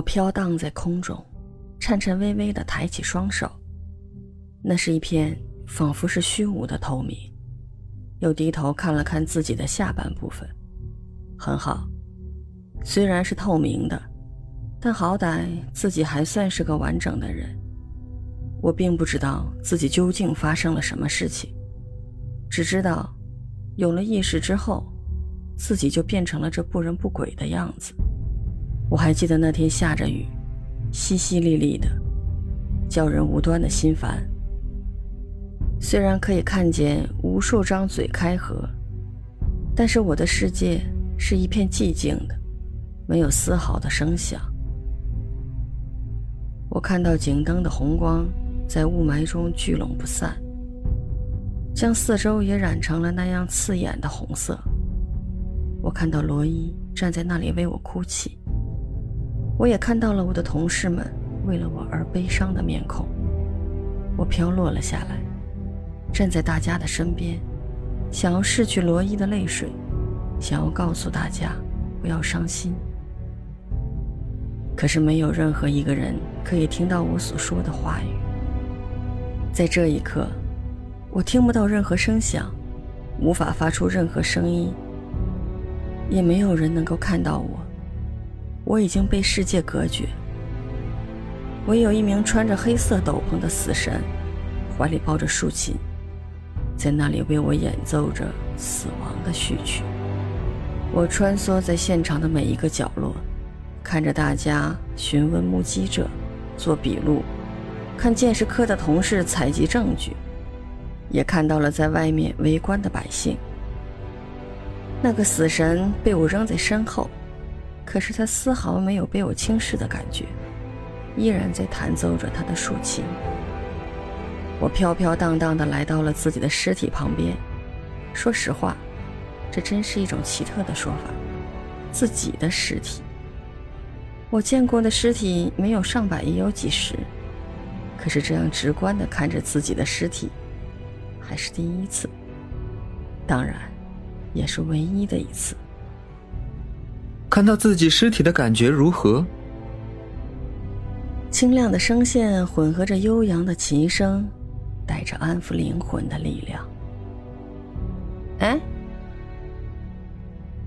我飘荡在空中，颤颤巍巍地抬起双手，那是一片仿佛是虚无的透明。又低头看了看自己的下半部分，很好，虽然是透明的，但好歹自己还算是个完整的人。我并不知道自己究竟发生了什么事情，只知道有了意识之后，自己就变成了这不人不鬼的样子。我还记得那天下着雨，淅淅沥沥的，叫人无端的心烦。虽然可以看见无数张嘴开合，但是我的世界是一片寂静的，没有丝毫的声响。我看到警灯的红光在雾霾中聚拢不散，将四周也染成了那样刺眼的红色。我看到罗伊站在那里为我哭泣。我也看到了我的同事们为了我而悲伤的面孔。我飘落了下来，站在大家的身边，想要拭去罗伊的泪水，想要告诉大家不要伤心。可是没有任何一个人可以听到我所说的话语。在这一刻，我听不到任何声响，无法发出任何声音，也没有人能够看到我。我已经被世界隔绝，唯有一名穿着黑色斗篷的死神，怀里抱着竖琴，在那里为我演奏着死亡的序曲。我穿梭在现场的每一个角落，看着大家询问目击者，做笔录，看鉴识科的同事采集证据，也看到了在外面围观的百姓。那个死神被我扔在身后。可是他丝毫没有被我轻视的感觉，依然在弹奏着他的竖琴。我飘飘荡荡地来到了自己的尸体旁边。说实话，这真是一种奇特的说法。自己的尸体，我见过的尸体没有上百也有几十，可是这样直观地看着自己的尸体，还是第一次。当然，也是唯一的一次。看到自己尸体的感觉如何？清亮的声线混合着悠扬的琴声，带着安抚灵魂的力量。哎，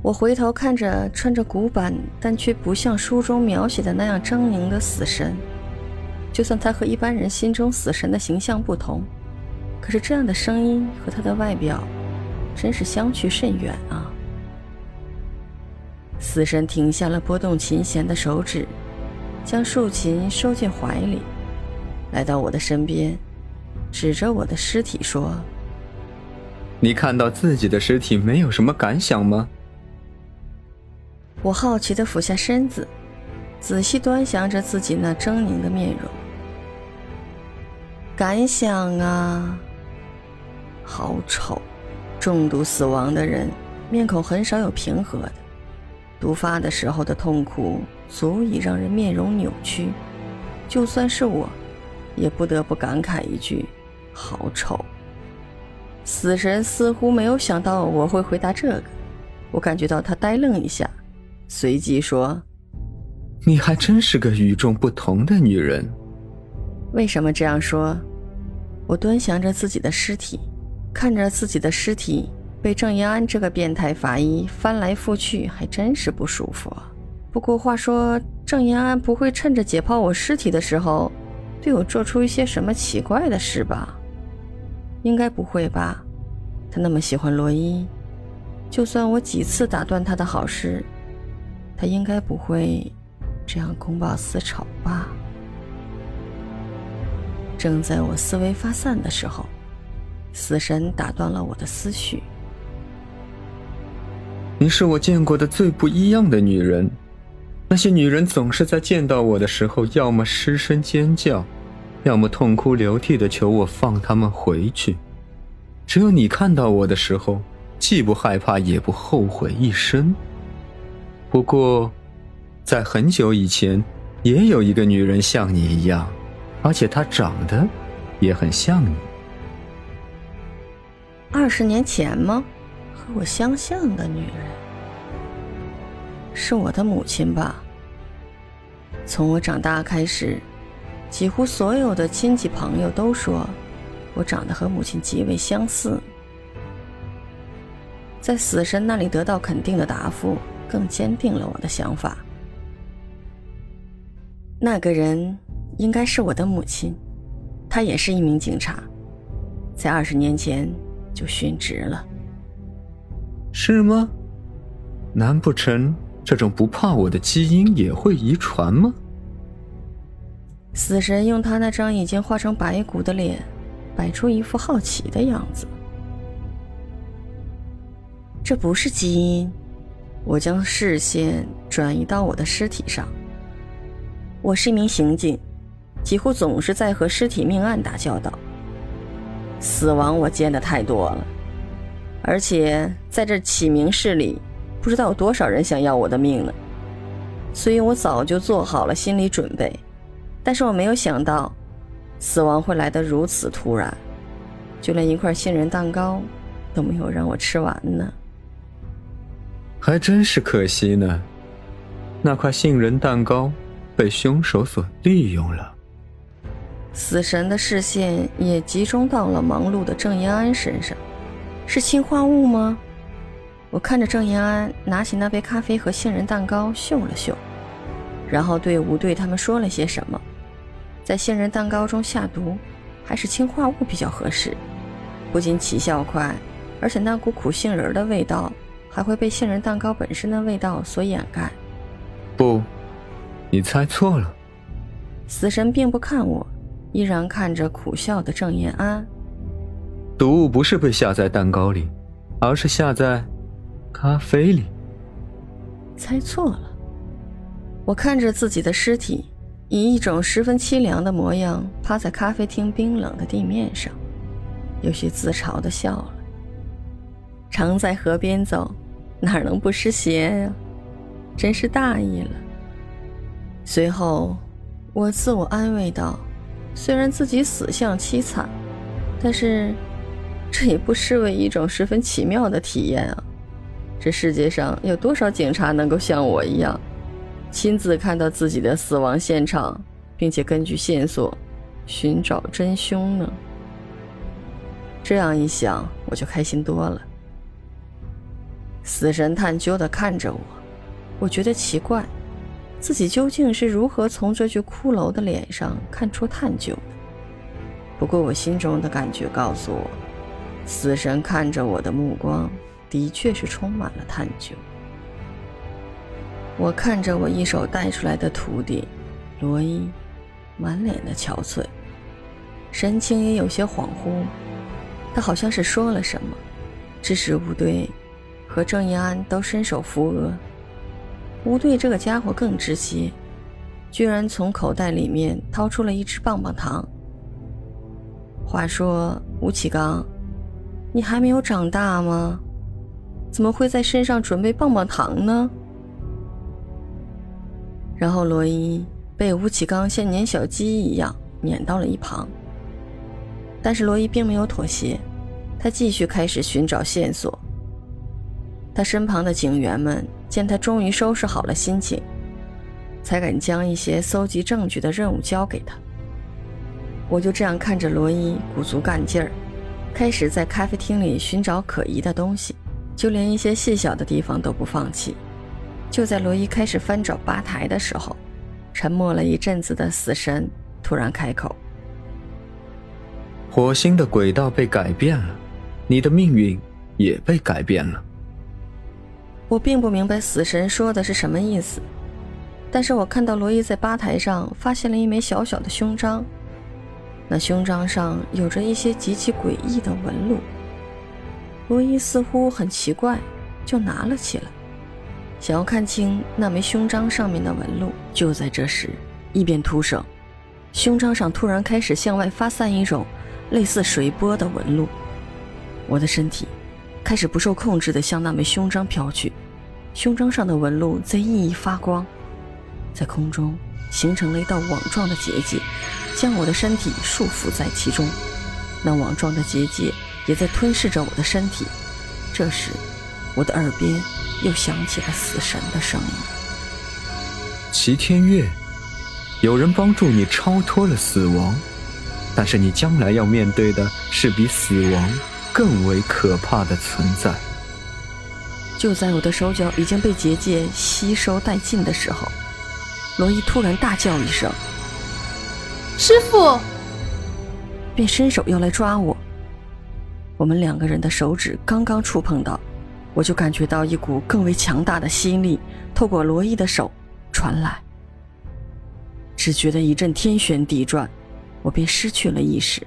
我回头看着穿着古板但却不像书中描写的那样狰狞的死神，就算他和一般人心中死神的形象不同，可是这样的声音和他的外表，真是相去甚远啊。死神停下了拨动琴弦的手指，将竖琴收进怀里，来到我的身边，指着我的尸体说：“你看到自己的尸体没有什么感想吗？”我好奇的俯下身子，仔细端详着自己那狰狞的面容。感想啊，好丑！中毒死亡的人，面孔很少有平和的。毒发的时候的痛苦足以让人面容扭曲，就算是我，也不得不感慨一句：“好丑。”死神似乎没有想到我会回答这个，我感觉到他呆愣一下，随即说：“你还真是个与众不同的女人。”为什么这样说？我端详着自己的尸体，看着自己的尸体。被郑延安这个变态法医翻来覆去，还真是不舒服。不过话说，郑延安不会趁着解剖我尸体的时候，对我做出一些什么奇怪的事吧？应该不会吧？他那么喜欢罗伊，就算我几次打断他的好事，他应该不会这样公报私仇吧？正在我思维发散的时候，死神打断了我的思绪。你是我见过的最不一样的女人。那些女人总是在见到我的时候，要么失声尖叫，要么痛哭流涕的求我放她们回去。只有你看到我的时候，既不害怕也不后悔一生。不过，在很久以前，也有一个女人像你一样，而且她长得也很像你。二十年前吗？和我相像的女人，是我的母亲吧？从我长大开始，几乎所有的亲戚朋友都说我长得和母亲极为相似。在死神那里得到肯定的答复，更坚定了我的想法。那个人应该是我的母亲，她也是一名警察，在二十年前就殉职了。是吗？难不成这种不怕我的基因也会遗传吗？死神用他那张已经化成白骨的脸，摆出一副好奇的样子。这不是基因，我将视线转移到我的尸体上。我是一名刑警，几乎总是在和尸体命案打交道。死亡我见的太多了。而且在这启明市里，不知道有多少人想要我的命呢，所以我早就做好了心理准备。但是我没有想到，死亡会来得如此突然，就连一块杏仁蛋糕都没有让我吃完呢。还真是可惜呢，那块杏仁蛋糕被凶手所利用了。死神的视线也集中到了忙碌的郑延安身上。是氰化物吗？我看着郑延安拿起那杯咖啡和杏仁蛋糕嗅了嗅，然后对吴队他们说了些什么。在杏仁蛋糕中下毒，还是氰化物比较合适？不仅起效快，而且那股苦杏仁的味道还会被杏仁蛋糕本身的味道所掩盖。不，你猜错了。死神并不看我，依然看着苦笑的郑延安。毒物不是被下在蛋糕里，而是下在咖啡里。猜错了。我看着自己的尸体，以一种十分凄凉的模样趴在咖啡厅冰冷的地面上，有些自嘲的笑了。常在河边走，哪能不湿鞋呀？真是大意了。随后，我自我安慰道：“虽然自己死相凄惨，但是……”这也不失为一种十分奇妙的体验啊！这世界上有多少警察能够像我一样，亲自看到自己的死亡现场，并且根据线索寻找真凶呢？这样一想，我就开心多了。死神探究地看着我，我觉得奇怪，自己究竟是如何从这具骷髅的脸上看出探究的？不过我心中的感觉告诉我。死神看着我的目光，的确是充满了探究。我看着我一手带出来的徒弟罗伊，满脸的憔悴，神情也有些恍惚。他好像是说了什么，致使吴队和郑义安都伸手扶额。吴队这个家伙更直接，居然从口袋里面掏出了一支棒棒糖。话说吴启刚。你还没有长大吗？怎么会在身上准备棒棒糖呢？然后罗伊被吴启刚像撵小鸡一样撵到了一旁。但是罗伊并没有妥协，他继续开始寻找线索。他身旁的警员们见他终于收拾好了心情，才敢将一些搜集证据的任务交给他。我就这样看着罗伊鼓足干劲儿。开始在咖啡厅里寻找可疑的东西，就连一些细小的地方都不放弃。就在罗伊开始翻找吧台的时候，沉默了一阵子的死神突然开口：“火星的轨道被改变了，你的命运也被改变了。”我并不明白死神说的是什么意思，但是我看到罗伊在吧台上发现了一枚小小的胸章。那胸章上有着一些极其诡异的纹路，罗伊似乎很奇怪，就拿了起来，想要看清那枚胸章上面的纹路。就在这时，一边突生，胸章上突然开始向外发散一种类似水波的纹路，我的身体开始不受控制地向那枚胸章飘去，胸章上的纹路在熠熠发光，在空中形成了一道网状的结界。将我的身体束缚在其中，那网状的结界也在吞噬着我的身体。这时，我的耳边又响起了死神的声音：“齐天月，有人帮助你超脱了死亡，但是你将来要面对的是比死亡更为可怕的存在。就在我的手脚已经被结界吸收殆尽的时候，罗伊突然大叫一声：“师傅！”便伸手要来抓我。我们两个人的手指刚刚触碰到，我就感觉到一股更为强大的吸引力透过罗伊的手传来，只觉得一阵天旋地转，我便失去了意识。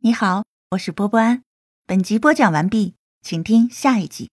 你好，我是波波安，本集播讲完毕。请听下一集。